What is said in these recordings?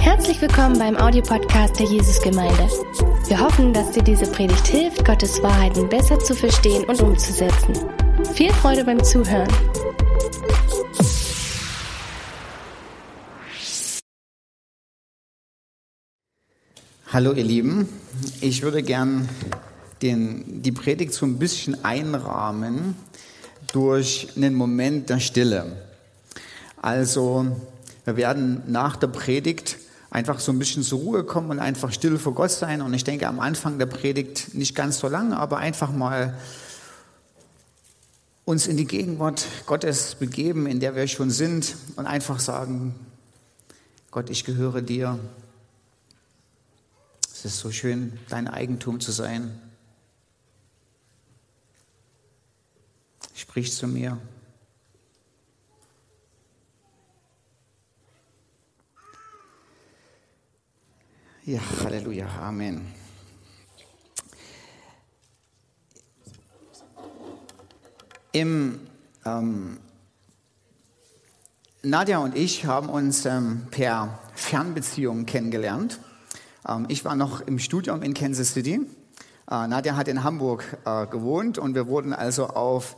Herzlich willkommen beim Audiopodcast der Jesusgemeinde. Wir hoffen, dass dir diese Predigt hilft, Gottes Wahrheiten besser zu verstehen und umzusetzen. Viel Freude beim Zuhören. Hallo ihr Lieben, ich würde gern den, die Predigt so ein bisschen einrahmen durch einen Moment der Stille. Also wir werden nach der Predigt einfach so ein bisschen zur Ruhe kommen und einfach still vor Gott sein. Und ich denke am Anfang der Predigt nicht ganz so lang, aber einfach mal uns in die Gegenwart Gottes begeben, in der wir schon sind und einfach sagen, Gott, ich gehöre dir. Es ist so schön, dein Eigentum zu sein. Sprich zu mir. Ja, Halleluja, Amen. Im, ähm, Nadja und ich haben uns ähm, per Fernbeziehung kennengelernt. Ähm, ich war noch im Studium in Kansas City. Äh, Nadja hat in Hamburg äh, gewohnt und wir wurden also auf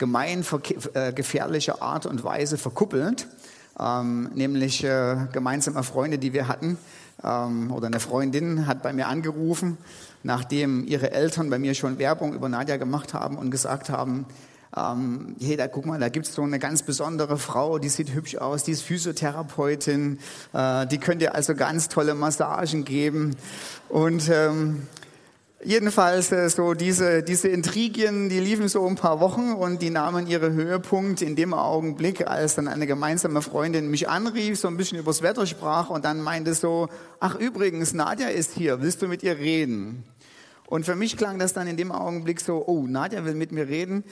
gemein äh, Art und Weise verkuppelt, ähm, nämlich äh, gemeinsame Freunde, die wir hatten, ähm, oder eine Freundin hat bei mir angerufen, nachdem ihre Eltern bei mir schon Werbung über Nadja gemacht haben und gesagt haben, ähm, hey, da guck mal, da gibt's so eine ganz besondere Frau, die sieht hübsch aus, die ist Physiotherapeutin, äh, die könnt ihr also ganz tolle Massagen geben. Und ähm, Jedenfalls äh, so diese, diese Intrigien, die liefen so ein paar Wochen und die nahmen ihre Höhepunkt in dem Augenblick, als dann eine gemeinsame Freundin mich anrief, so ein bisschen übers Wetter sprach und dann meinte so, ach übrigens, Nadja ist hier, willst du mit ihr reden? Und für mich klang das dann in dem Augenblick so, oh, Nadja will mit mir reden.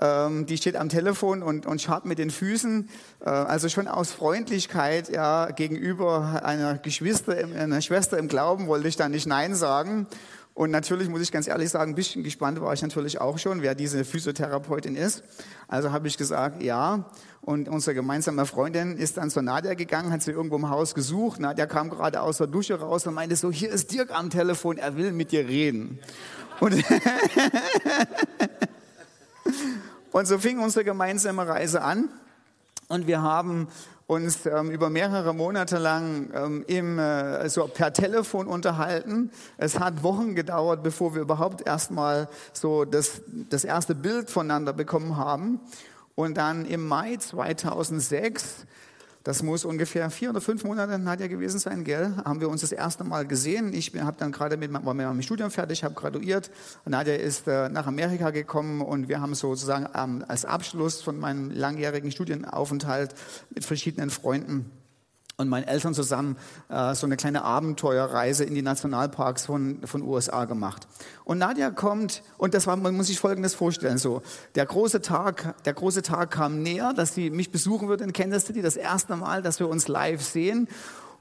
Ähm, die steht am Telefon und, und schaut mit den Füßen. Äh, also schon aus Freundlichkeit ja, gegenüber einer Geschwister, einer Schwester im Glauben wollte ich da nicht Nein sagen. Und natürlich muss ich ganz ehrlich sagen, ein bisschen gespannt war ich natürlich auch schon, wer diese Physiotherapeutin ist. Also habe ich gesagt, ja. Und unsere gemeinsame Freundin ist dann zur Nadja gegangen, hat sie irgendwo im Haus gesucht. Nadja kam gerade aus der Dusche raus und meinte so, hier ist Dirk am Telefon, er will mit dir reden. Und, und so fing unsere gemeinsame Reise an. Und wir haben uns ähm, über mehrere Monate lang ähm, im, äh, so per Telefon unterhalten. Es hat Wochen gedauert, bevor wir überhaupt erstmal so das, das erste Bild voneinander bekommen haben. Und dann im Mai 2006 das muss ungefähr vier oder fünf Monate Nadja gewesen sein, gell? Haben wir uns das erste Mal gesehen. Ich habe dann gerade mit, war mit meinem Studium fertig, habe graduiert. Nadja ist äh, nach Amerika gekommen und wir haben sozusagen ähm, als Abschluss von meinem langjährigen Studienaufenthalt mit verschiedenen Freunden und meinen Eltern zusammen äh, so eine kleine Abenteuerreise in die Nationalparks von, von USA gemacht. Und Nadja kommt, und das war, man muss sich Folgendes vorstellen, so, der große Tag, der große Tag kam näher, dass sie mich besuchen wird in Kansas City, das erste Mal, dass wir uns live sehen.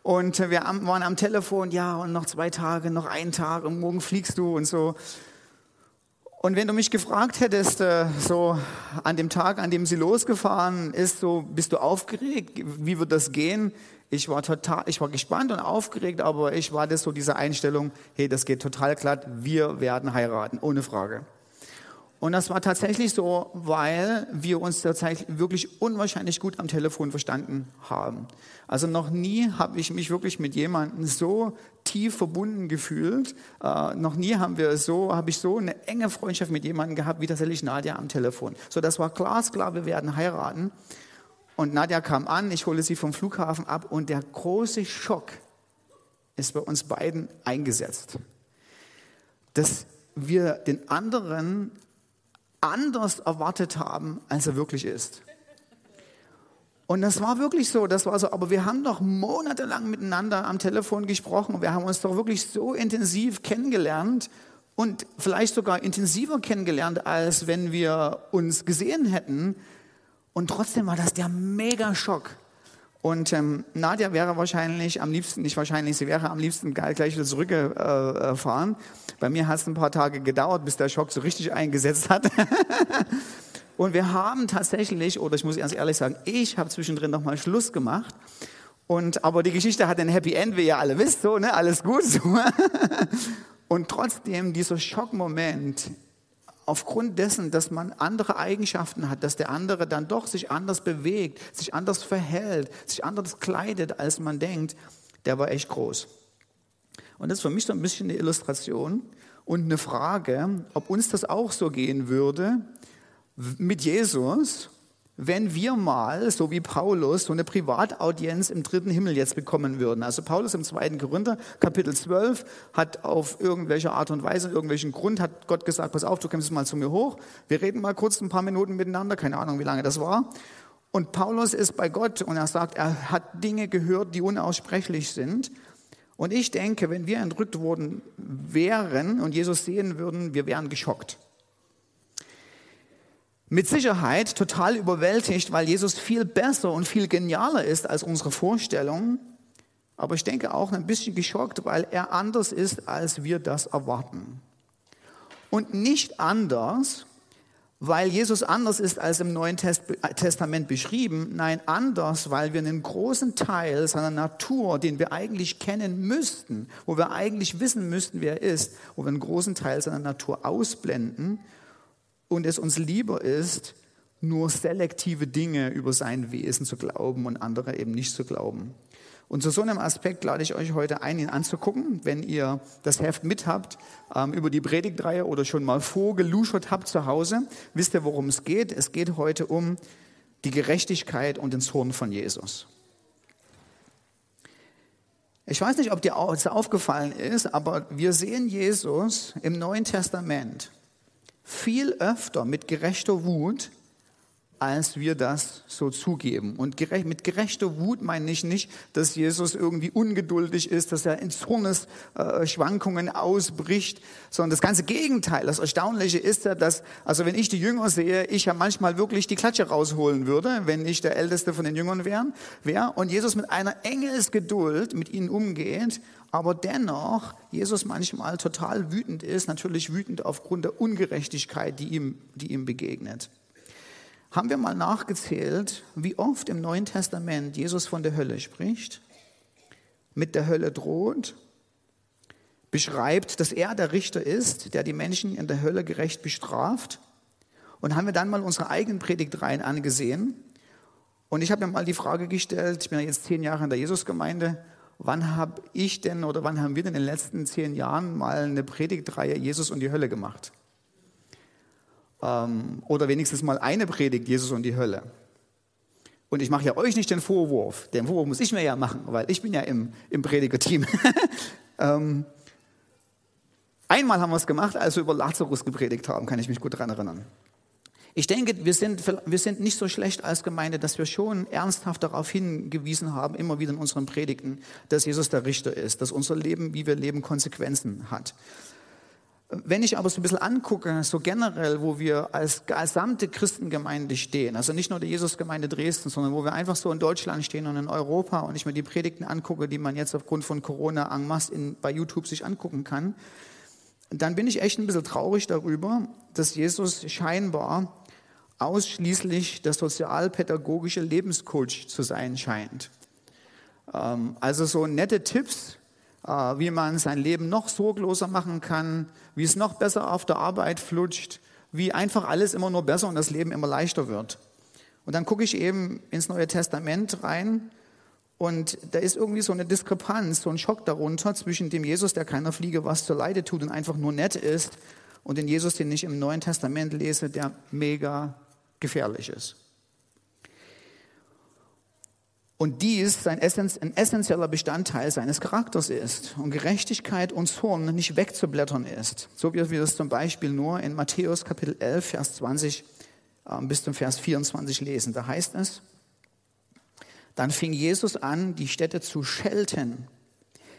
Und wir waren am Telefon, ja, und noch zwei Tage, noch ein Tag, und morgen fliegst du und so. Und wenn du mich gefragt hättest, äh, so an dem Tag, an dem sie losgefahren ist, so bist du aufgeregt, wie wird das gehen? Ich war total, ich war gespannt und aufgeregt, aber ich war das so diese Einstellung, hey, das geht total glatt, wir werden heiraten, ohne Frage. Und das war tatsächlich so, weil wir uns tatsächlich wirklich unwahrscheinlich gut am Telefon verstanden haben. Also noch nie habe ich mich wirklich mit jemandem so tief verbunden gefühlt. Äh, noch nie haben wir so, habe ich so eine enge Freundschaft mit jemandem gehabt wie tatsächlich Nadia am Telefon. So, das war glasklar, wir werden heiraten. Und Nadja kam an, ich hole sie vom Flughafen ab und der große Schock ist bei uns beiden eingesetzt. Dass wir den anderen anders erwartet haben, als er wirklich ist. Und das war wirklich so, das war so, aber wir haben doch monatelang miteinander am Telefon gesprochen, wir haben uns doch wirklich so intensiv kennengelernt und vielleicht sogar intensiver kennengelernt, als wenn wir uns gesehen hätten. Und trotzdem war das der Mega-Schock. Und ähm, Nadja wäre wahrscheinlich am liebsten, nicht wahrscheinlich, sie wäre am liebsten gleich wieder zurückgefahren. Äh, Bei mir hat es ein paar Tage gedauert, bis der Schock so richtig eingesetzt hat. Und wir haben tatsächlich, oder ich muss ganz ehrlich sagen, ich habe zwischendrin nochmal Schluss gemacht. Und, aber die Geschichte hat ein Happy End, wie ihr alle wisst, so, ne? alles gut. So. Und trotzdem dieser Schockmoment, aufgrund dessen, dass man andere Eigenschaften hat, dass der andere dann doch sich anders bewegt, sich anders verhält, sich anders kleidet, als man denkt, der war echt groß. Und das ist für mich so ein bisschen eine Illustration und eine Frage, ob uns das auch so gehen würde mit Jesus wenn wir mal, so wie Paulus, so eine Privataudienz im dritten Himmel jetzt bekommen würden. Also Paulus im zweiten Korinther, Kapitel 12, hat auf irgendwelche Art und Weise, irgendwelchen Grund, hat Gott gesagt, pass auf, du kommst mal zu mir hoch. Wir reden mal kurz ein paar Minuten miteinander, keine Ahnung, wie lange das war. Und Paulus ist bei Gott und er sagt, er hat Dinge gehört, die unaussprechlich sind. Und ich denke, wenn wir entrückt worden wären und Jesus sehen würden, wir wären geschockt mit Sicherheit total überwältigt, weil Jesus viel besser und viel genialer ist als unsere Vorstellung. Aber ich denke auch ein bisschen geschockt, weil er anders ist, als wir das erwarten. Und nicht anders, weil Jesus anders ist als im Neuen Testament beschrieben. Nein, anders, weil wir einen großen Teil seiner Natur, den wir eigentlich kennen müssten, wo wir eigentlich wissen müssten, wer er ist, wo wir einen großen Teil seiner Natur ausblenden und es uns lieber ist, nur selektive Dinge über sein Wesen zu glauben und andere eben nicht zu glauben. Und zu so einem Aspekt lade ich euch heute ein, ihn anzugucken, wenn ihr das Heft mit habt, ähm, über die Predigtreihe oder schon mal vorgeluschert habt zu Hause, wisst ihr, worum es geht. Es geht heute um die Gerechtigkeit und den Zorn von Jesus. Ich weiß nicht, ob dir das aufgefallen ist, aber wir sehen Jesus im Neuen Testament viel öfter mit gerechter Wut, als wir das so zugeben. Und mit gerechter Wut meine ich nicht, dass Jesus irgendwie ungeduldig ist, dass er in Zornesschwankungen ausbricht, sondern das ganze Gegenteil. Das Erstaunliche ist ja, dass, also wenn ich die Jünger sehe, ich ja manchmal wirklich die Klatsche rausholen würde, wenn ich der Älteste von den Jüngern wäre, wär, und Jesus mit einer Engelsgeduld mit ihnen umgeht aber dennoch Jesus manchmal total wütend ist, natürlich wütend aufgrund der Ungerechtigkeit, die ihm, die ihm begegnet. Haben wir mal nachgezählt, wie oft im Neuen Testament Jesus von der Hölle spricht, mit der Hölle droht, beschreibt, dass er der Richter ist, der die Menschen in der Hölle gerecht bestraft. Und haben wir dann mal unsere eigenen Predigtreihen angesehen. Und ich habe mir mal die Frage gestellt, ich bin ja jetzt zehn Jahre in der Jesusgemeinde, wann habe ich denn oder wann haben wir denn in den letzten zehn Jahren mal eine Predigtreihe Jesus und die Hölle gemacht? Ähm, oder wenigstens mal eine Predigt Jesus und die Hölle. Und ich mache ja euch nicht den Vorwurf, den Vorwurf muss ich mir ja machen, weil ich bin ja im, im Predigerteam. ähm, einmal haben wir es gemacht, als wir über Lazarus gepredigt haben, kann ich mich gut daran erinnern. Ich denke, wir sind, wir sind nicht so schlecht als Gemeinde, dass wir schon ernsthaft darauf hingewiesen haben, immer wieder in unseren Predigten, dass Jesus der Richter ist, dass unser Leben, wie wir leben, Konsequenzen hat. Wenn ich aber so ein bisschen angucke, so generell, wo wir als gesamte Christengemeinde stehen, also nicht nur die Jesusgemeinde Dresden, sondern wo wir einfach so in Deutschland stehen und in Europa und ich mir die Predigten angucke, die man jetzt aufgrund von Corona en masse in, bei YouTube sich angucken kann, dann bin ich echt ein bisschen traurig darüber, dass Jesus scheinbar ausschließlich der sozialpädagogische Lebenscoach zu sein scheint. Ähm, also so nette Tipps, äh, wie man sein Leben noch sorgloser machen kann, wie es noch besser auf der Arbeit flutscht, wie einfach alles immer nur besser und das Leben immer leichter wird. Und dann gucke ich eben ins Neue Testament rein und da ist irgendwie so eine Diskrepanz, so ein Schock darunter zwischen dem Jesus, der keiner Fliege was zur Leide tut und einfach nur nett ist, und den Jesus, den ich im Neuen Testament lese, der mega gefährlich ist. Und dies ein essentieller Bestandteil seines Charakters ist und Gerechtigkeit und Zorn nicht wegzublättern ist. So wie wir das zum Beispiel nur in Matthäus Kapitel 11, Vers 20 ähm, bis zum Vers 24 lesen. Da heißt es, dann fing Jesus an, die Städte zu schelten,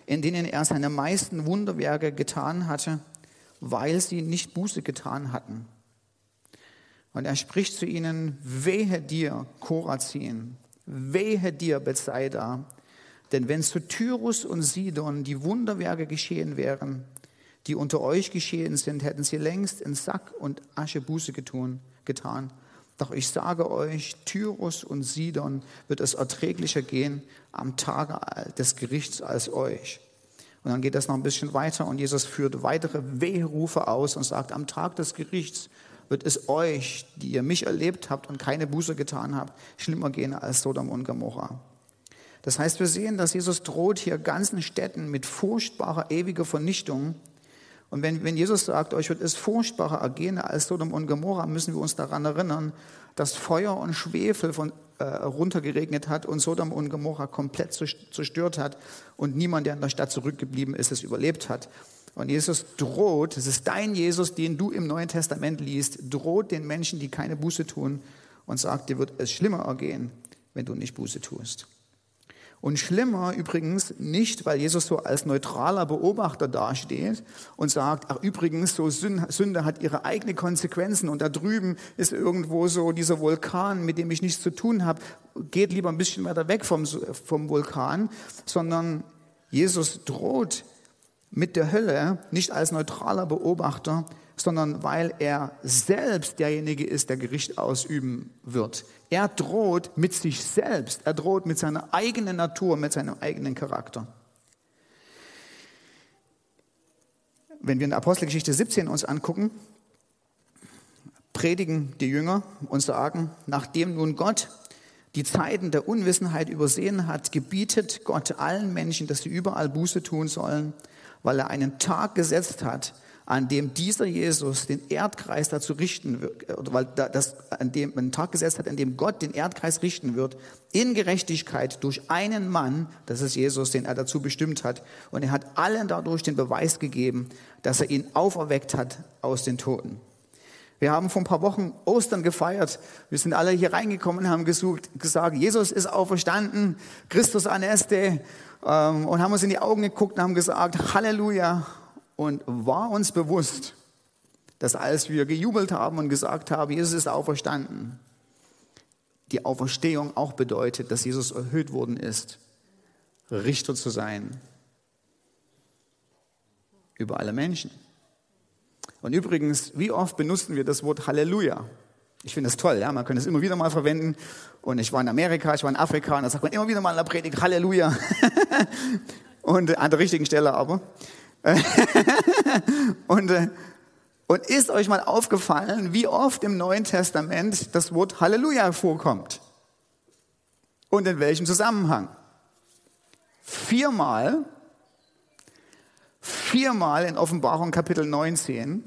in denen er seine meisten Wunderwerke getan hatte, weil sie nicht Buße getan hatten. Und er spricht zu ihnen, wehe dir, Korazin, wehe dir, Bethsaida, denn wenn zu Tyrus und Sidon die Wunderwerke geschehen wären, die unter euch geschehen sind, hätten sie längst in Sack und Asche Buße getun, getan Doch ich sage euch, Tyrus und Sidon wird es erträglicher gehen am Tage des Gerichts als euch. Und dann geht das noch ein bisschen weiter und Jesus führt weitere Wehrufe aus und sagt, am Tag des Gerichts wird es euch, die ihr mich erlebt habt und keine Buße getan habt, schlimmer gehen als Sodom und Gomorra. Das heißt, wir sehen, dass Jesus droht hier ganzen Städten mit furchtbarer ewiger Vernichtung und wenn, wenn Jesus sagt, euch wird es furchtbarer ergehen als Sodom und Gomorra, müssen wir uns daran erinnern, dass Feuer und Schwefel von, äh, runtergeregnet hat und Sodom und Gomorra komplett zerstört hat und niemand, der in der Stadt zurückgeblieben ist, es überlebt hat. Und Jesus droht, es ist dein Jesus, den du im Neuen Testament liest, droht den Menschen, die keine Buße tun und sagt, dir wird es schlimmer ergehen, wenn du nicht Buße tust. Und schlimmer übrigens nicht, weil Jesus so als neutraler Beobachter dasteht und sagt, ach übrigens, so Sünde hat ihre eigenen Konsequenzen und da drüben ist irgendwo so dieser Vulkan, mit dem ich nichts zu tun habe, geht lieber ein bisschen weiter weg vom, vom Vulkan, sondern Jesus droht mit der Hölle nicht als neutraler Beobachter, sondern weil er selbst derjenige ist, der Gericht ausüben wird. Er droht mit sich selbst, er droht mit seiner eigenen Natur, mit seinem eigenen Charakter. Wenn wir in Apostelgeschichte 17 uns angucken, predigen die Jünger und sagen, nachdem nun Gott die Zeiten der Unwissenheit übersehen hat, gebietet Gott allen Menschen, dass sie überall Buße tun sollen, weil er einen Tag gesetzt hat, an dem dieser Jesus den Erdkreis dazu richten wird, oder weil das an dem einen Tag gesetzt hat, an dem Gott den Erdkreis richten wird, in Gerechtigkeit durch einen Mann, das ist Jesus, den er dazu bestimmt hat. Und er hat allen dadurch den Beweis gegeben, dass er ihn auferweckt hat aus den Toten. Wir haben vor ein paar Wochen Ostern gefeiert. Wir sind alle hier reingekommen und haben gesucht, gesagt, Jesus ist auferstanden, Christus aneste, ähm, und haben uns in die Augen geguckt und haben gesagt, Halleluja, und war uns bewusst, dass als wir gejubelt haben und gesagt haben, Jesus ist auferstanden, die Auferstehung auch bedeutet, dass Jesus erhöht worden ist, Richter zu sein über alle Menschen. Und übrigens, wie oft benutzen wir das Wort Halleluja? Ich finde das toll, ja, man könnte es immer wieder mal verwenden. Und ich war in Amerika, ich war in Afrika, und da sagt man immer wieder mal in der Predigt Halleluja. und an der richtigen Stelle aber. und, äh, und ist euch mal aufgefallen, wie oft im Neuen Testament das Wort Halleluja vorkommt? Und in welchem Zusammenhang? Viermal, viermal in Offenbarung Kapitel 19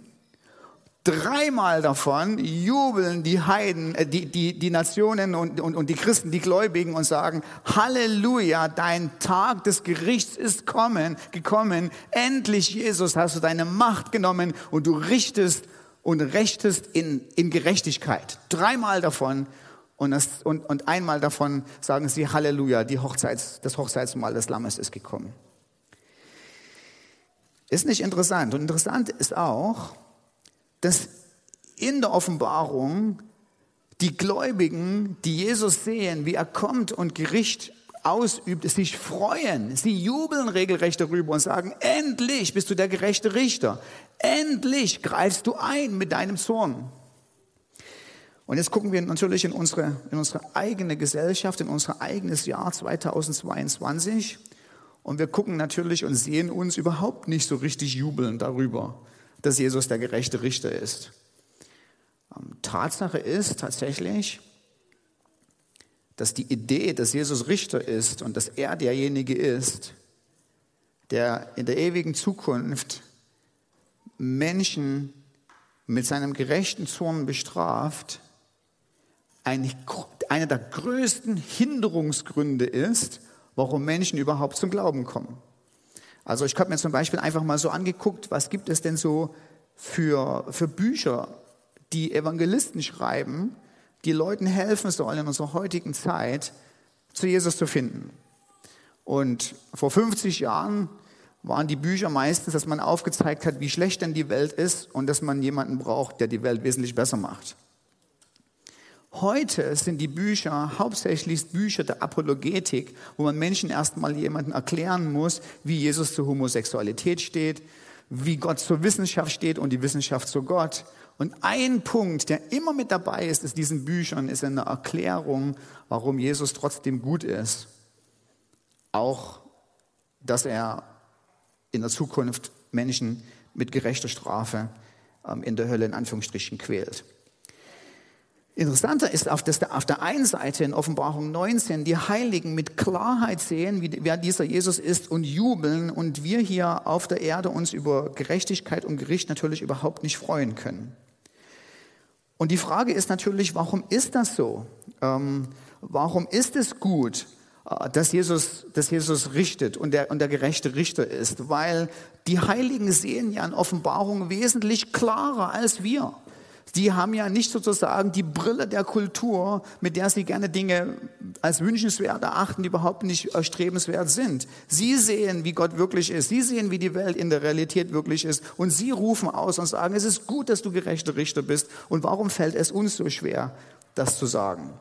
Dreimal davon jubeln die Heiden, äh, die, die, die Nationen und, und, und die Christen, die Gläubigen und sagen, Halleluja, dein Tag des Gerichts ist kommen, gekommen. Endlich, Jesus, hast du deine Macht genommen und du richtest und rechtest in, in Gerechtigkeit. Dreimal davon und, das, und, und einmal davon sagen sie Halleluja, die Hochzeits, das Hochzeitsmahl des Lammes ist gekommen. Ist nicht interessant. Und interessant ist auch, dass in der Offenbarung die Gläubigen, die Jesus sehen, wie er kommt und Gericht ausübt, sich freuen. Sie jubeln regelrecht darüber und sagen, endlich bist du der gerechte Richter. Endlich greifst du ein mit deinem Zorn. Und jetzt gucken wir natürlich in unsere, in unsere eigene Gesellschaft, in unser eigenes Jahr 2022. Und wir gucken natürlich und sehen uns überhaupt nicht so richtig jubeln darüber, dass Jesus der gerechte Richter ist. Ähm, Tatsache ist tatsächlich, dass die Idee, dass Jesus Richter ist und dass er derjenige ist, der in der ewigen Zukunft Menschen mit seinem gerechten Zorn bestraft, einer der größten Hinderungsgründe ist, warum Menschen überhaupt zum Glauben kommen. Also ich habe mir zum Beispiel einfach mal so angeguckt, was gibt es denn so für, für Bücher, die Evangelisten schreiben, die Leuten helfen sollen in unserer heutigen Zeit, zu Jesus zu finden. Und vor 50 Jahren waren die Bücher meistens, dass man aufgezeigt hat, wie schlecht denn die Welt ist und dass man jemanden braucht, der die Welt wesentlich besser macht. Heute sind die Bücher hauptsächlich Bücher der Apologetik, wo man Menschen erstmal jemanden erklären muss, wie Jesus zur Homosexualität steht, wie Gott zur Wissenschaft steht und die Wissenschaft zu Gott. Und ein Punkt, der immer mit dabei ist, ist diesen Büchern, ist eine Erklärung, warum Jesus trotzdem gut ist. Auch, dass er in der Zukunft Menschen mit gerechter Strafe ähm, in der Hölle in Anführungsstrichen quält. Interessanter ist, dass auf der einen Seite in Offenbarung 19 die Heiligen mit Klarheit sehen, wer dieser Jesus ist und jubeln und wir hier auf der Erde uns über Gerechtigkeit und Gericht natürlich überhaupt nicht freuen können. Und die Frage ist natürlich, warum ist das so? Ähm, warum ist es gut, äh, dass Jesus, dass Jesus richtet und der, und der gerechte Richter ist? Weil die Heiligen sehen ja in Offenbarung wesentlich klarer als wir. Die haben ja nicht sozusagen die Brille der Kultur, mit der sie gerne Dinge als wünschenswert erachten, die überhaupt nicht erstrebenswert sind. Sie sehen, wie Gott wirklich ist. Sie sehen, wie die Welt in der Realität wirklich ist. Und sie rufen aus und sagen, es ist gut, dass du gerechter Richter bist. Und warum fällt es uns so schwer, das zu sagen?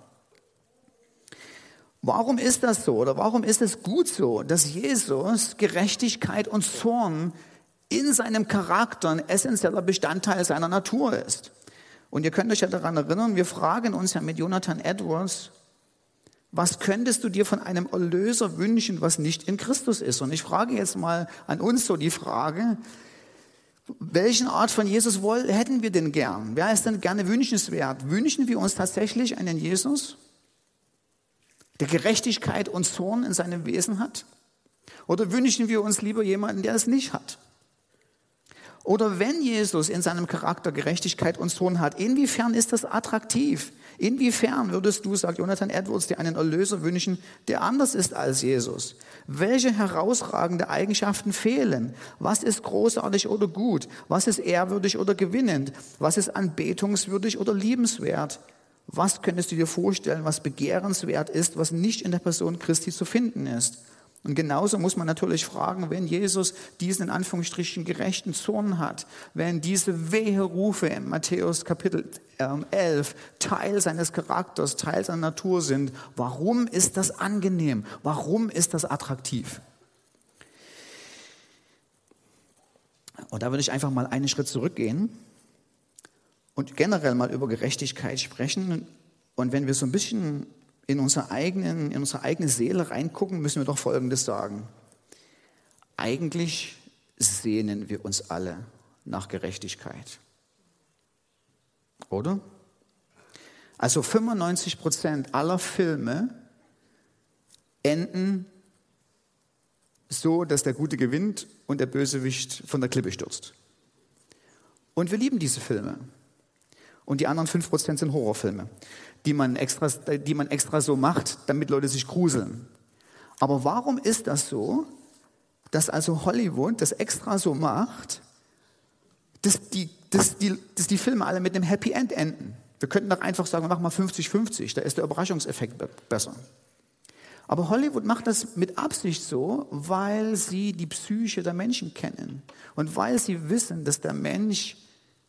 Warum ist das so oder warum ist es gut so, dass Jesus Gerechtigkeit und Zorn in seinem Charakter ein essentieller Bestandteil seiner Natur ist? Und ihr könnt euch ja daran erinnern, wir fragen uns ja mit Jonathan Edwards, was könntest du dir von einem Erlöser wünschen, was nicht in Christus ist? Und ich frage jetzt mal an uns so die Frage, welchen Art von Jesus hätten wir denn gern? Wer ist denn gerne wünschenswert? Wünschen wir uns tatsächlich einen Jesus, der Gerechtigkeit und Zorn in seinem Wesen hat? Oder wünschen wir uns lieber jemanden, der es nicht hat? Oder wenn Jesus in seinem Charakter Gerechtigkeit und Sohn hat, inwiefern ist das attraktiv? Inwiefern würdest du, sagt Jonathan Edwards, dir einen Erlöser wünschen, der anders ist als Jesus? Welche herausragende Eigenschaften fehlen? Was ist großartig oder gut? Was ist ehrwürdig oder gewinnend? Was ist anbetungswürdig oder liebenswert? Was könntest du dir vorstellen, was begehrenswert ist, was nicht in der Person Christi zu finden ist? Und genauso muss man natürlich fragen, wenn Jesus diesen in Anführungsstrichen gerechten Zorn hat, wenn diese wehe Rufe in Matthäus Kapitel 11 ähm, Teil seines Charakters, Teil seiner Natur sind, warum ist das angenehm? Warum ist das attraktiv? Und da würde ich einfach mal einen Schritt zurückgehen und generell mal über Gerechtigkeit sprechen. Und wenn wir so ein bisschen in, unsere eigenen, in unsere eigene Seele reingucken, müssen wir doch Folgendes sagen. Eigentlich sehnen wir uns alle nach Gerechtigkeit. Oder? Also 95 Prozent aller Filme enden so, dass der Gute gewinnt und der Bösewicht von der Klippe stürzt. Und wir lieben diese Filme. Und die anderen 5 Prozent sind Horrorfilme die man, extra, die man extra so macht, damit Leute sich gruseln. Aber warum ist das so, dass also Hollywood das extra so macht, dass die, dass die, dass die Filme alle mit einem Happy End enden? Wir könnten doch einfach sagen, machen mal 50-50, da ist der Überraschungseffekt besser. Aber Hollywood macht das mit Absicht so, weil sie die Psyche der Menschen kennen und weil sie wissen, dass der Mensch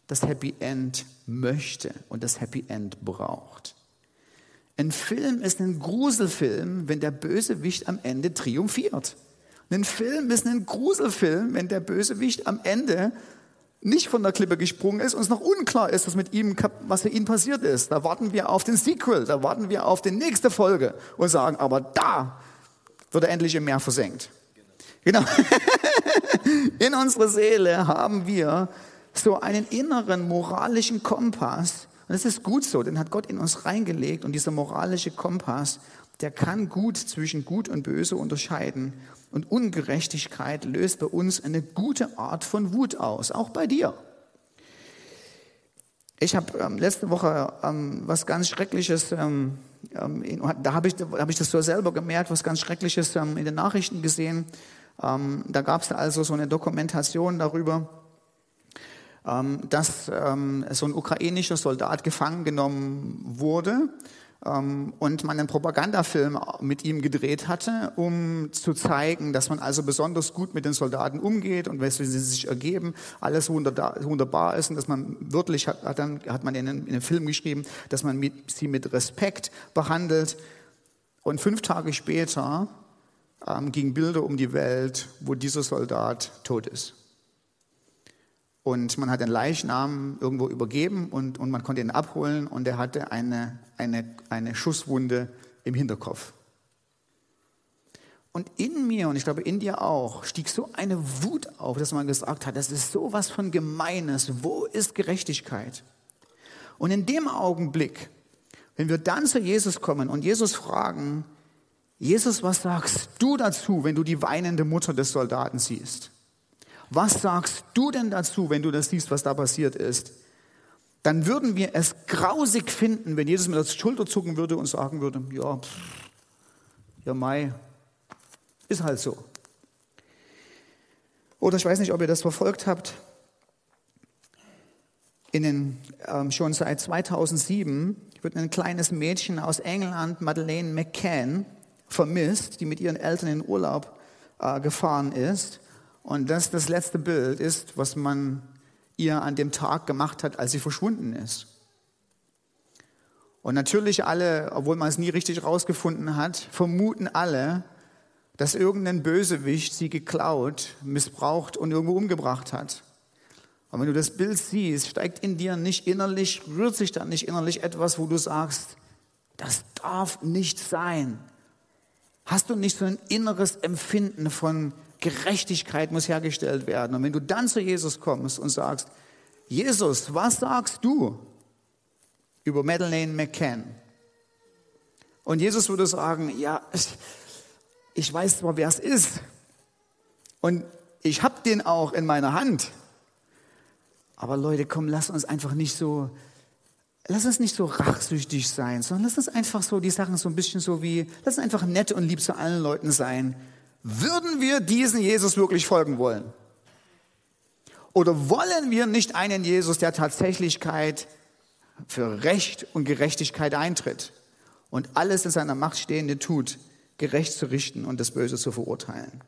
das Happy End möchte und das Happy End braucht. Ein Film ist ein Gruselfilm, wenn der Bösewicht am Ende triumphiert. Ein Film ist ein Gruselfilm, wenn der Bösewicht am Ende nicht von der Klippe gesprungen ist und es noch unklar ist, was mit ihm, was für ihn passiert ist. Da warten wir auf den Sequel, da warten wir auf die nächste Folge und sagen, aber da wird er endlich im Meer versenkt. Genau. In unserer Seele haben wir so einen inneren moralischen Kompass, und es ist gut so, den hat Gott in uns reingelegt und dieser moralische Kompass, der kann gut zwischen Gut und Böse unterscheiden. Und Ungerechtigkeit löst bei uns eine gute Art von Wut aus, auch bei dir. Ich habe ähm, letzte Woche ähm, was ganz Schreckliches, ähm, ähm in, da habe ich, hab ich das so selber gemerkt, was ganz Schreckliches ähm, in den Nachrichten gesehen. Ähm, da gab es also so eine Dokumentation darüber, dass ähm, so ein ukrainischer Soldat gefangen genommen wurde ähm, und man einen Propagandafilm mit ihm gedreht hatte, um zu zeigen, dass man also besonders gut mit den Soldaten umgeht und wenn sie sich ergeben, alles wunderbar ist und dass man wirklich, hat, hat, dann, hat man in den, in den Film geschrieben, dass man mit, sie mit Respekt behandelt. Und fünf Tage später ähm, gingen Bilder um die Welt, wo dieser Soldat tot ist. Und man hat den Leichnam irgendwo übergeben und, und man konnte ihn abholen und er hatte eine, eine, eine Schusswunde im Hinterkopf. Und in mir, und ich glaube in dir auch, stieg so eine Wut auf, dass man gesagt hat, das ist so was von Gemeines. Wo ist Gerechtigkeit? Und in dem Augenblick, wenn wir dann zu Jesus kommen und Jesus fragen, Jesus, was sagst du dazu, wenn du die weinende Mutter des Soldaten siehst? Was sagst du denn dazu, wenn du das siehst, was da passiert ist? Dann würden wir es grausig finden, wenn Jesus mit der Schulter zucken würde und sagen würde, ja, pff, ja, Mai, ist halt so. Oder ich weiß nicht, ob ihr das verfolgt habt. In den, ähm, schon seit 2007 wird ein kleines Mädchen aus England, Madeleine McCann, vermisst, die mit ihren Eltern in Urlaub äh, gefahren ist. Und das das letzte Bild ist, was man ihr an dem Tag gemacht hat, als sie verschwunden ist. Und natürlich alle, obwohl man es nie richtig rausgefunden hat, vermuten alle, dass irgendein Bösewicht sie geklaut, missbraucht und irgendwo umgebracht hat. Und wenn du das Bild siehst, steigt in dir nicht innerlich, rührt sich da nicht innerlich etwas, wo du sagst, das darf nicht sein. Hast du nicht so ein inneres Empfinden von Gerechtigkeit muss hergestellt werden? Und wenn du dann zu Jesus kommst und sagst, Jesus, was sagst du über Madeleine McCann? Und Jesus würde sagen, ja, ich weiß zwar, wer es ist und ich habe den auch in meiner Hand, aber Leute, komm, lass uns einfach nicht so, lass uns nicht so rachsüchtig sein, sondern lass uns einfach so die Sachen so ein bisschen so wie, lass uns einfach nett und lieb zu allen Leuten sein. Würden wir diesen Jesus wirklich folgen wollen? Oder wollen wir nicht einen Jesus, der Tatsächlichkeit für Recht und Gerechtigkeit eintritt und alles in seiner Macht Stehende tut, gerecht zu richten und das Böse zu verurteilen.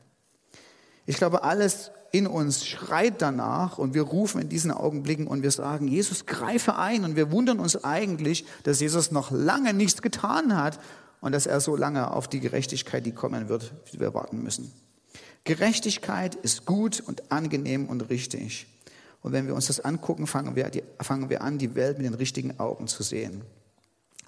Ich glaube, alles in uns schreit danach und wir rufen in diesen Augenblicken und wir sagen, Jesus, greife ein und wir wundern uns eigentlich, dass Jesus noch lange nichts getan hat und dass er so lange auf die Gerechtigkeit, die kommen wird, die wir warten müssen. Gerechtigkeit ist gut und angenehm und richtig. Und wenn wir uns das angucken, fangen wir, fangen wir an, die Welt mit den richtigen Augen zu sehen.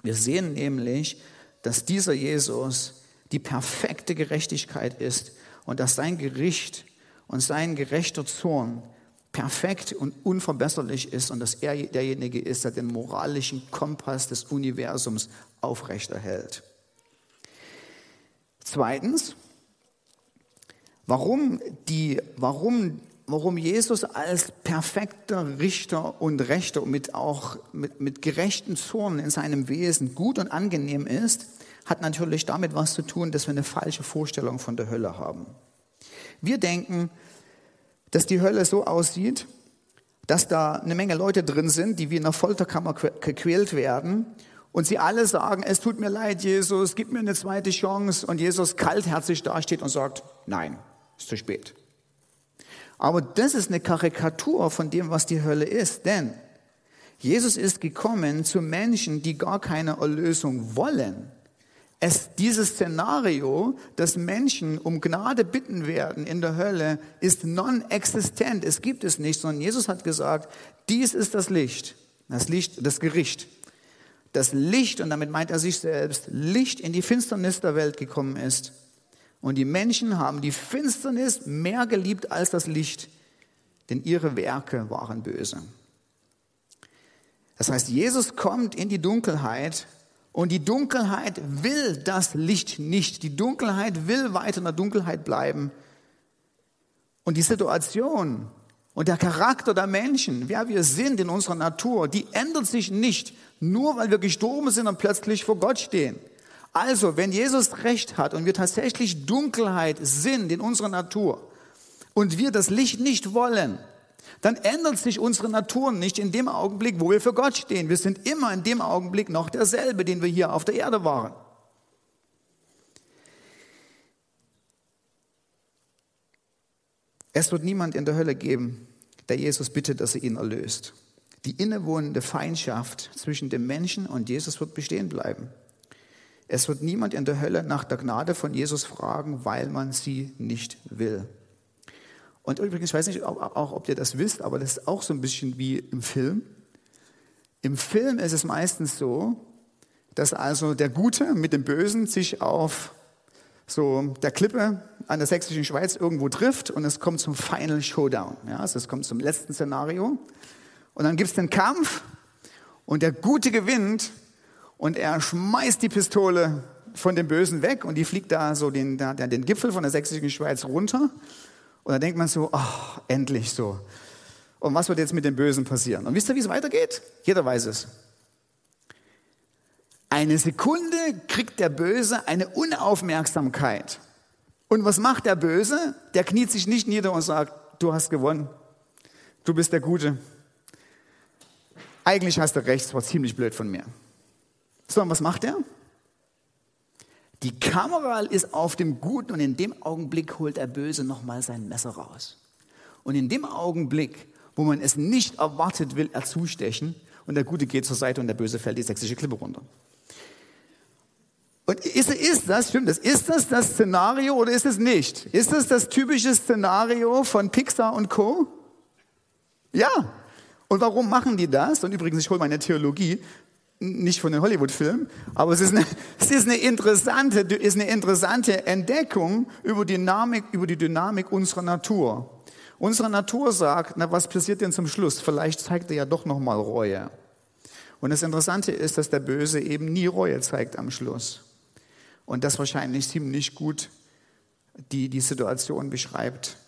Wir sehen nämlich, dass dieser Jesus die perfekte Gerechtigkeit ist und dass sein Gericht und sein gerechter Zorn perfekt und unverbesserlich ist und dass er derjenige ist, der den moralischen Kompass des Universums aufrechterhält. Zweitens, warum, die, warum, warum Jesus als perfekter Richter und Rechter und mit auch mit, mit gerechten Zorn in seinem Wesen gut und angenehm ist, hat natürlich damit was zu tun, dass wir eine falsche Vorstellung von der Hölle haben. Wir denken, dass die Hölle so aussieht, dass da eine Menge Leute drin sind, die wie in einer Folterkammer gequält werden und sie alle sagen, es tut mir leid, Jesus, gib mir eine zweite Chance und Jesus kaltherzig dasteht und sagt, nein, ist zu spät. Aber das ist eine Karikatur von dem, was die Hölle ist, denn Jesus ist gekommen zu Menschen, die gar keine Erlösung wollen, es, dieses Szenario, dass Menschen um Gnade bitten werden in der Hölle, ist non-existent. Es gibt es nicht, sondern Jesus hat gesagt, dies ist das Licht, das Licht, das Gericht. Das Licht, und damit meint er sich selbst, Licht in die Finsternis der Welt gekommen ist. Und die Menschen haben die Finsternis mehr geliebt als das Licht, denn ihre Werke waren böse. Das heißt, Jesus kommt in die Dunkelheit und die Dunkelheit will das Licht nicht. Die Dunkelheit will weiter in der Dunkelheit bleiben. Und die Situation und der Charakter der Menschen, wer wir sind in unserer Natur, die ändert sich nicht, nur weil wir gestorben sind und plötzlich vor Gott stehen. Also, wenn Jesus recht hat und wir tatsächlich Dunkelheit sind in unserer Natur und wir das Licht nicht wollen, dann ändert sich unsere Natur nicht in dem Augenblick, wo wir für Gott stehen. Wir sind immer in dem Augenblick noch derselbe, den wir hier auf der Erde waren. Es wird niemand in der Hölle geben, der Jesus bittet, dass er ihn erlöst. Die innewohnende Feindschaft zwischen dem Menschen und Jesus wird bestehen bleiben. Es wird niemand in der Hölle nach der Gnade von Jesus fragen, weil man sie nicht will. Und übrigens, ich weiß nicht auch, ob ihr das wisst, aber das ist auch so ein bisschen wie im Film. Im Film ist es meistens so, dass also der Gute mit dem Bösen sich auf so der Klippe an der sächsischen Schweiz irgendwo trifft und es kommt zum Final Showdown. Ja, also es kommt zum letzten Szenario. Und dann gibt es den Kampf und der Gute gewinnt und er schmeißt die Pistole von dem Bösen weg und die fliegt da so den, den Gipfel von der sächsischen Schweiz runter. Und da denkt man so, oh, endlich so. Und was wird jetzt mit dem Bösen passieren? Und wisst ihr, wie es weitergeht? Jeder weiß es. Eine Sekunde kriegt der Böse eine Unaufmerksamkeit. Und was macht der Böse? Der kniet sich nicht nieder und sagt, du hast gewonnen. Du bist der Gute. Eigentlich hast du recht, es war ziemlich blöd von mir. Sondern was macht er? Die Kamera ist auf dem Guten und in dem Augenblick holt der Böse nochmal sein Messer raus. Und in dem Augenblick, wo man es nicht erwartet, will er zustechen und der Gute geht zur Seite und der Böse fällt die sächsische Klippe runter. Und ist, ist das, stimmt das, ist das das Szenario oder ist es nicht? Ist das das typische Szenario von Pixar und Co? Ja. Und warum machen die das? Und übrigens, ich hole meine Theologie nicht von den Hollywood-Filmen, aber es ist eine, es ist eine interessante, ist eine interessante Entdeckung über Dynamik, über die Dynamik unserer Natur. Unsere Natur sagt, na, was passiert denn zum Schluss? Vielleicht zeigt er ja doch noch mal Reue. Und das Interessante ist, dass der Böse eben nie Reue zeigt am Schluss. Und das wahrscheinlich ziemlich gut die, die Situation beschreibt,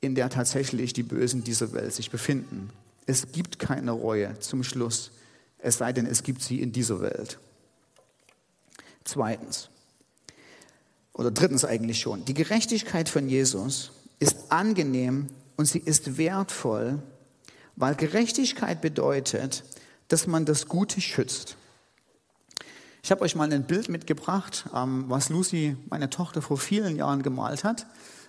in der tatsächlich die Bösen dieser Welt sich befinden. Es gibt keine Reue zum Schluss es sei denn, es gibt sie in dieser Welt. Zweitens, oder drittens eigentlich schon, die Gerechtigkeit von Jesus ist angenehm und sie ist wertvoll, weil Gerechtigkeit bedeutet, dass man das Gute schützt. Ich habe euch mal ein Bild mitgebracht, ähm, was Lucy, meine Tochter, vor vielen Jahren gemalt hat.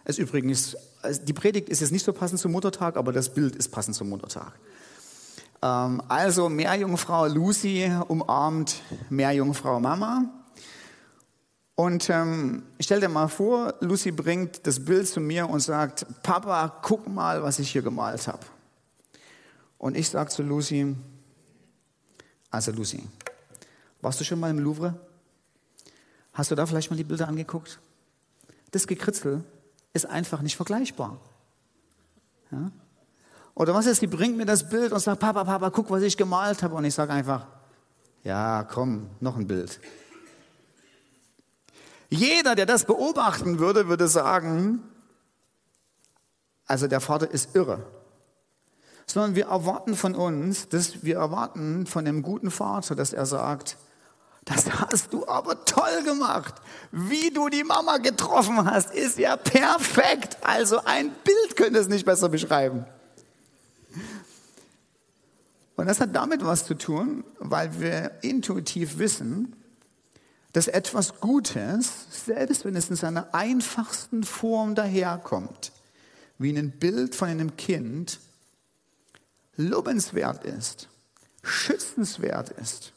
Es übrigens, die Predigt ist jetzt nicht so passend zum Muttertag, aber das Bild ist passend zum Muttertag. Ähm, also Meerjungfrau Lucy umarmt Meerjungfrau Mama. Und ähm, stell dir mal vor, Lucy bringt das Bild zu mir und sagt, Papa, guck mal, was ich hier gemalt habe. Und ich sage zu Lucy, also Lucy, warst du schon mal im Louvre? Hast du da vielleicht mal die Bilder angeguckt? Das Gekritzel ist einfach nicht vergleichbar. Ja? Oder was ist, sie bringt mir das Bild und sagt, Papa, Papa, guck, was ich gemalt habe. Und ich sage einfach, ja, komm, noch ein Bild. Jeder, der das beobachten würde, würde sagen, also der Vater ist irre. Sondern wir erwarten von uns, dass wir erwarten von dem guten Vater, dass er sagt, das hast du aber toll gemacht. Wie du die Mama getroffen hast, ist ja perfekt. Also ein Bild könnte es nicht besser beschreiben. Und das hat damit was zu tun, weil wir intuitiv wissen, dass etwas Gutes, selbst wenn es in seiner einfachsten Form daherkommt, wie ein Bild von einem Kind, lobenswert ist, schützenswert ist.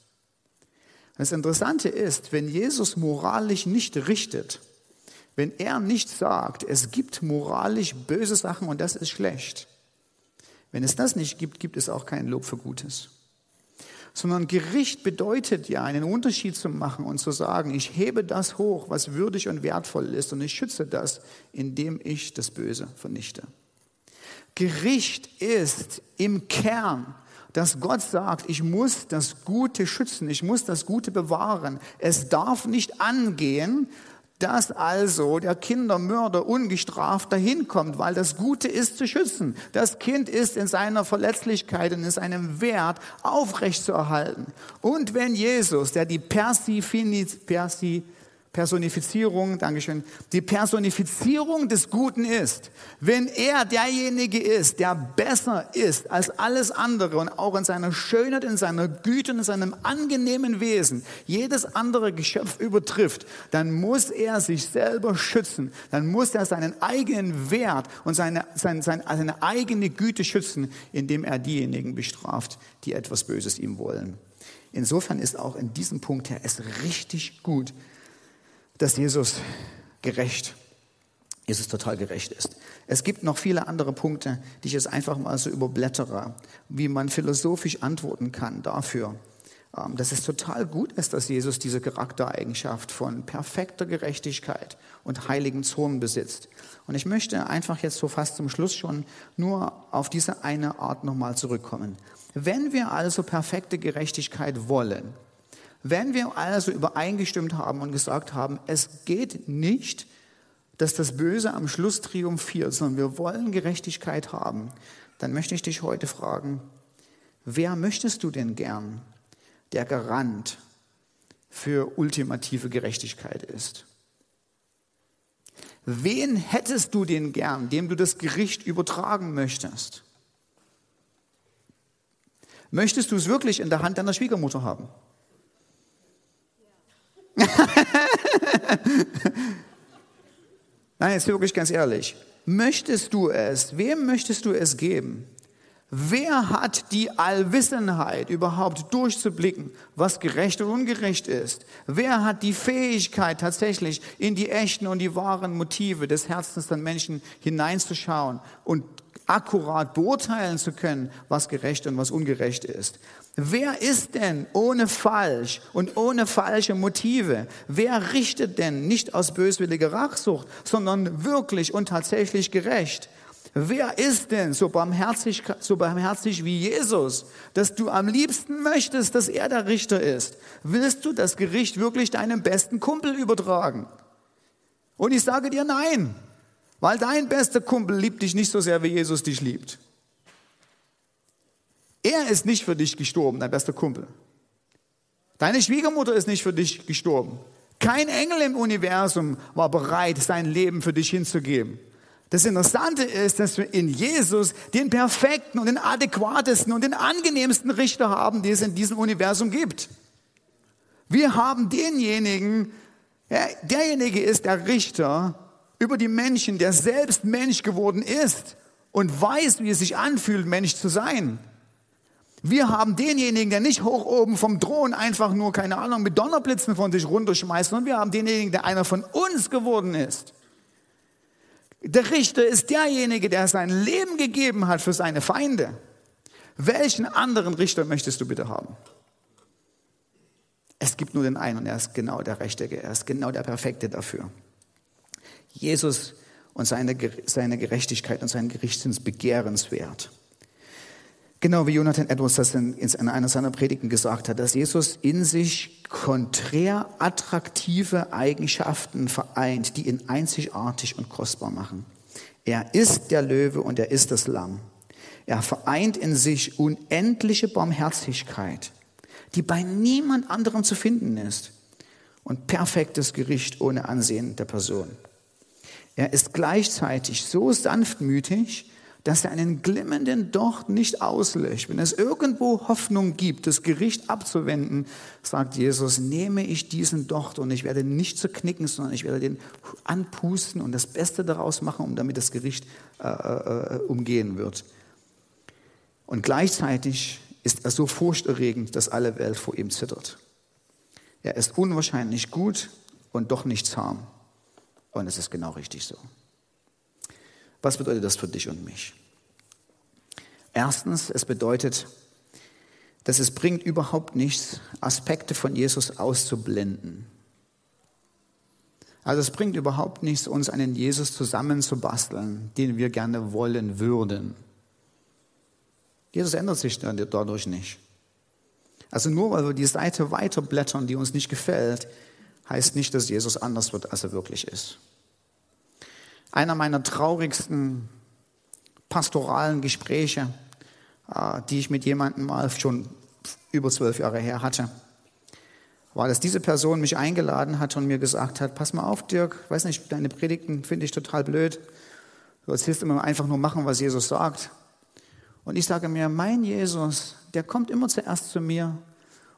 Das Interessante ist, wenn Jesus moralisch nicht richtet, wenn er nicht sagt, es gibt moralisch böse Sachen und das ist schlecht, wenn es das nicht gibt, gibt es auch kein Lob für Gutes. Sondern Gericht bedeutet ja, einen Unterschied zu machen und zu sagen, ich hebe das hoch, was würdig und wertvoll ist, und ich schütze das, indem ich das Böse vernichte. Gericht ist im Kern, dass Gott sagt, ich muss das Gute schützen, ich muss das Gute bewahren. Es darf nicht angehen, dass also der Kindermörder ungestraft dahin kommt, weil das Gute ist zu schützen. Das Kind ist in seiner Verletzlichkeit und in seinem Wert aufrechtzuerhalten. Und wenn Jesus, der die Persifiniz, Persi, Personifizierung, Dankeschön, die Personifizierung des Guten ist. Wenn er derjenige ist, der besser ist als alles andere und auch in seiner Schönheit, in seiner Güte und in seinem angenehmen Wesen jedes andere Geschöpf übertrifft, dann muss er sich selber schützen. Dann muss er seinen eigenen Wert und seine, seine, seine eigene Güte schützen, indem er diejenigen bestraft, die etwas Böses ihm wollen. Insofern ist auch in diesem Punkt her es richtig gut, dass Jesus gerecht Jesus total gerecht ist. Es gibt noch viele andere Punkte, die ich jetzt einfach mal so überblättere, wie man philosophisch antworten kann dafür, ähm, dass es total gut ist, dass Jesus diese Charaktereigenschaft von perfekter Gerechtigkeit und heiligen Zorn besitzt. Und ich möchte einfach jetzt so fast zum Schluss schon nur auf diese eine Art nochmal zurückkommen. Wenn wir also perfekte Gerechtigkeit wollen, wenn wir also übereingestimmt haben und gesagt haben, es geht nicht, dass das Böse am Schluss triumphiert, sondern wir wollen Gerechtigkeit haben, dann möchte ich dich heute fragen, wer möchtest du denn gern, der Garant für ultimative Gerechtigkeit ist? Wen hättest du denn gern, dem du das Gericht übertragen möchtest? Möchtest du es wirklich in der Hand deiner Schwiegermutter haben? Nein, jetzt wirklich ganz ehrlich. Möchtest du es? Wem möchtest du es geben? Wer hat die Allwissenheit, überhaupt durchzublicken, was gerecht und ungerecht ist? Wer hat die Fähigkeit, tatsächlich in die echten und die wahren Motive des Herzens der Menschen hineinzuschauen und akkurat beurteilen zu können, was gerecht und was ungerecht ist? Wer ist denn ohne falsch und ohne falsche Motive? Wer richtet denn nicht aus böswilliger Rachsucht, sondern wirklich und tatsächlich gerecht? Wer ist denn so barmherzig, so barmherzig wie Jesus, dass du am liebsten möchtest, dass er der Richter ist? Willst du das Gericht wirklich deinem besten Kumpel übertragen? Und ich sage dir nein, weil dein bester Kumpel liebt dich nicht so sehr, wie Jesus dich liebt. Er ist nicht für dich gestorben, dein bester Kumpel. Deine Schwiegermutter ist nicht für dich gestorben. Kein Engel im Universum war bereit, sein Leben für dich hinzugeben. Das Interessante ist, dass wir in Jesus den perfekten und den adäquatesten und den angenehmsten Richter haben, die es in diesem Universum gibt. Wir haben denjenigen, derjenige ist der Richter über die Menschen, der selbst Mensch geworden ist und weiß, wie es sich anfühlt, Mensch zu sein. Wir haben denjenigen, der nicht hoch oben vom Thron einfach nur, keine Ahnung, mit Donnerblitzen von sich runterschmeißt, sondern wir haben denjenigen, der einer von uns geworden ist. Der Richter ist derjenige, der sein Leben gegeben hat für seine Feinde. Welchen anderen Richter möchtest du bitte haben? Es gibt nur den einen und er ist genau der Richtige, er ist genau der Perfekte dafür. Jesus und seine, seine Gerechtigkeit und sein Gericht sind begehrenswert. Genau wie Jonathan Edwards das in, in einer seiner Predigten gesagt hat, dass Jesus in sich konträr attraktive Eigenschaften vereint, die ihn einzigartig und kostbar machen. Er ist der Löwe und er ist das Lamm. Er vereint in sich unendliche Barmherzigkeit, die bei niemand anderem zu finden ist, und perfektes Gericht ohne Ansehen der Person. Er ist gleichzeitig so sanftmütig, dass er einen glimmenden Docht nicht auslöscht. Wenn es irgendwo Hoffnung gibt, das Gericht abzuwenden, sagt Jesus, nehme ich diesen Docht und ich werde nicht zu knicken, sondern ich werde den anpusten und das Beste daraus machen, um damit das Gericht äh, äh, umgehen wird. Und gleichzeitig ist er so furchterregend, dass alle Welt vor ihm zittert. Er ist unwahrscheinlich gut und doch nicht zahm. Und es ist genau richtig so. Was bedeutet das für dich und mich? Erstens, es bedeutet, dass es bringt überhaupt nichts, Aspekte von Jesus auszublenden. Also es bringt überhaupt nichts, uns einen Jesus zusammenzubasteln, den wir gerne wollen würden. Jesus ändert sich dadurch nicht. Also nur weil wir die Seite weiterblättern, die uns nicht gefällt, heißt nicht, dass Jesus anders wird, als er wirklich ist. Einer meiner traurigsten pastoralen Gespräche, äh, die ich mit jemandem mal schon über zwölf Jahre her hatte, war, dass diese Person mich eingeladen hat und mir gesagt hat, pass mal auf, Dirk, weiß nicht, deine Predigten finde ich total blöd. Du erzählst immer einfach nur machen, was Jesus sagt. Und ich sage mir, mein Jesus, der kommt immer zuerst zu mir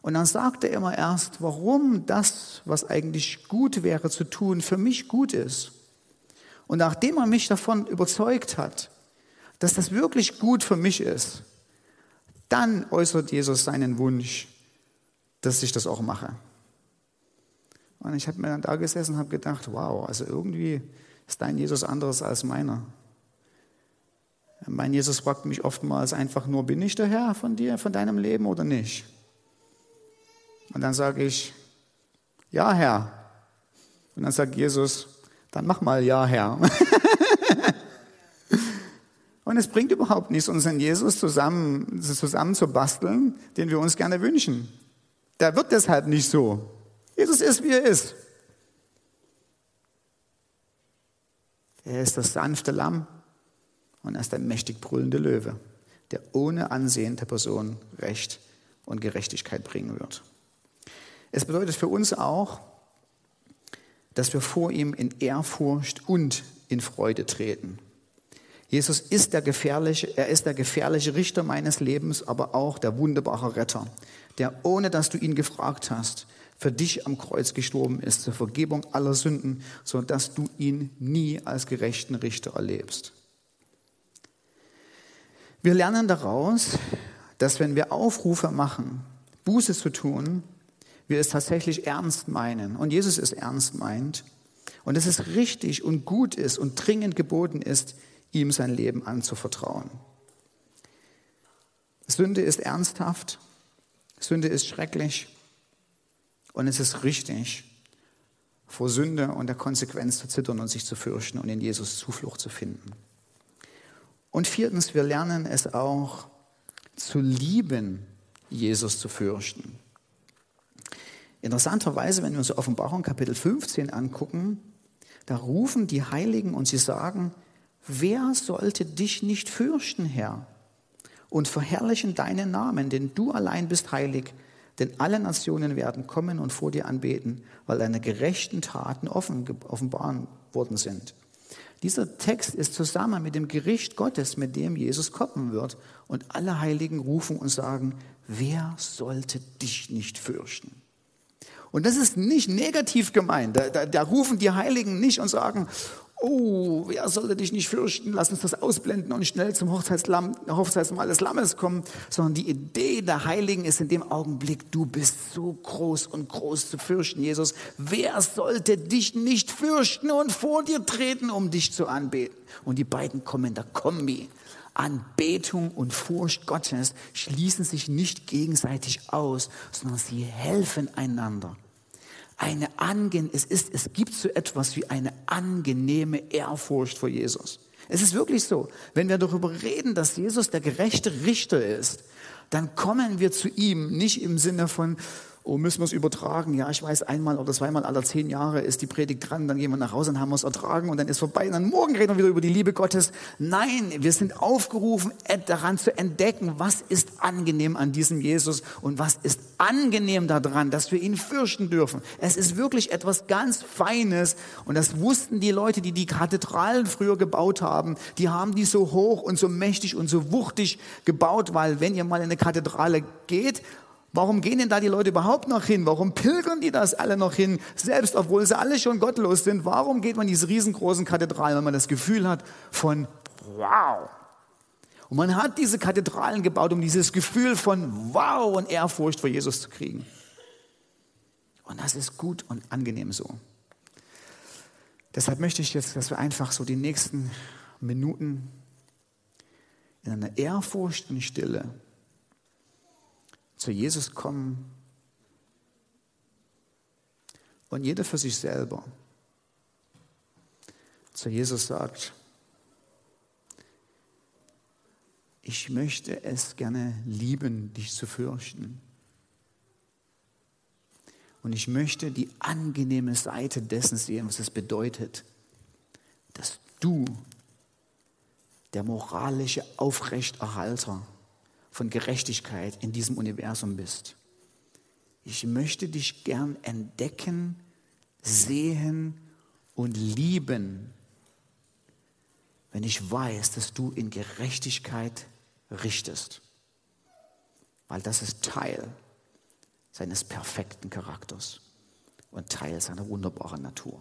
und dann sagt er immer erst, warum das, was eigentlich gut wäre zu tun, für mich gut ist. Und nachdem er mich davon überzeugt hat, dass das wirklich gut für mich ist, dann äußert Jesus seinen Wunsch, dass ich das auch mache. Und ich habe mir dann da gesessen und habe gedacht, wow, also irgendwie Ist dein Jesus anderes als meiner? Mein Jesus fragt mich oftmals einfach nur, bin ich der Herr von dir, von deinem Leben oder nicht? Und dann sage ich, ja, Herr. Und dann sagt Jesus, dann mach mal ja, Herr. Und es bringt überhaupt nichts, unseren Jesus zusammen, zusammen zu basteln, den wir uns gerne wünschen. Der wird deshalb nicht so. Jesus ist, wie er ist. Er ist das sanfte Lamm und er ist der mächtig brüllende Löwe, der ohne Ansehen der Person Recht und Gerechtigkeit bringen wird. Es bedeutet für uns auch, dass wir vor ihm in Ehrfurcht und in Freude treten. Jesus ist der gefährliche, er ist der gefährliche Richter meines Lebens, aber auch der wunderbare Retter, der ohne dass du ihn gefragt hast, für dich am Kreuz gestorben ist zur Vergebung aller Sünden, so dass du ihn nie als gerechten Richter erlebst. Wir lernen daraus, dass wenn wir Aufrufe machen, Buße zu tun, wir es tatsächlich ernst meinen und Jesus es ernst meint und dass es richtig und gut ist und dringend geboten ist, ihm sein Leben anzuvertrauen. Sünde ist ernsthaft, Sünde ist schrecklich und es ist richtig, vor Sünde und der Konsequenz zu zittern und sich zu fürchten und in Jesus Zuflucht zu finden. Und viertens, wir lernen es auch zu lieben, Jesus zu fürchten. Interessanterweise, wenn wir uns Offenbarung Kapitel 15 angucken, da rufen die Heiligen und sie sagen, wer sollte dich nicht fürchten, Herr? Und verherrlichen deinen Namen, denn du allein bist heilig, denn alle Nationen werden kommen und vor dir anbeten, weil deine gerechten Taten offen, offenbar worden sind. Dieser Text ist zusammen mit dem Gericht Gottes, mit dem Jesus kommen wird. Und alle Heiligen rufen und sagen, wer sollte dich nicht fürchten? Und das ist nicht negativ gemeint. Da, da, da rufen die Heiligen nicht und sagen, oh, wer sollte dich nicht fürchten, lass uns das ausblenden und schnell zum Hochzeitslamm, Hochzeitsmahl des Lammes kommen, sondern die Idee der Heiligen ist in dem Augenblick, du bist so groß und groß zu fürchten, Jesus. Wer sollte dich nicht fürchten und vor dir treten, um dich zu anbeten? Und die beiden kommen in der Kombi. Anbetung und Furcht Gottes schließen sich nicht gegenseitig aus, sondern sie helfen einander. Eine angen es, ist, es gibt so etwas wie eine angenehme Ehrfurcht vor Jesus. Es ist wirklich so, wenn wir darüber reden, dass Jesus der gerechte Richter ist, dann kommen wir zu ihm nicht im Sinne von, oh, müssen wir es übertragen? Ja, ich weiß, einmal oder zweimal aller zehn Jahre ist die Predigt dran, dann gehen wir nach Hause und haben wir es ertragen und dann ist vorbei und dann morgen reden wir wieder über die Liebe Gottes. Nein, wir sind aufgerufen, daran zu entdecken, was ist angenehm an diesem Jesus und was ist angenehm daran, dass wir ihn fürchten dürfen. Es ist wirklich etwas ganz Feines und das wussten die Leute, die die Kathedralen früher gebaut haben. Die haben die so hoch und so mächtig und so wuchtig gebaut, weil wenn ihr mal in eine Kathedrale geht Warum gehen denn da die Leute überhaupt noch hin? Warum pilgern die das alle noch hin? Selbst obwohl sie alle schon gottlos sind. Warum geht man in diese riesengroßen Kathedralen, wenn man das Gefühl hat von wow? Und man hat diese Kathedralen gebaut, um dieses Gefühl von wow und Ehrfurcht vor Jesus zu kriegen. Und das ist gut und angenehm so. Deshalb möchte ich jetzt, dass wir einfach so die nächsten Minuten in einer Ehrfurcht und Stille zu Jesus kommen und jeder für sich selber zu Jesus sagt, ich möchte es gerne lieben, dich zu fürchten. Und ich möchte die angenehme Seite dessen sehen, was es bedeutet, dass du der moralische Aufrechterhalter von Gerechtigkeit in diesem Universum bist. Ich möchte dich gern entdecken, sehen und lieben, wenn ich weiß, dass du in Gerechtigkeit richtest. Weil das ist Teil seines perfekten Charakters und Teil seiner wunderbaren Natur.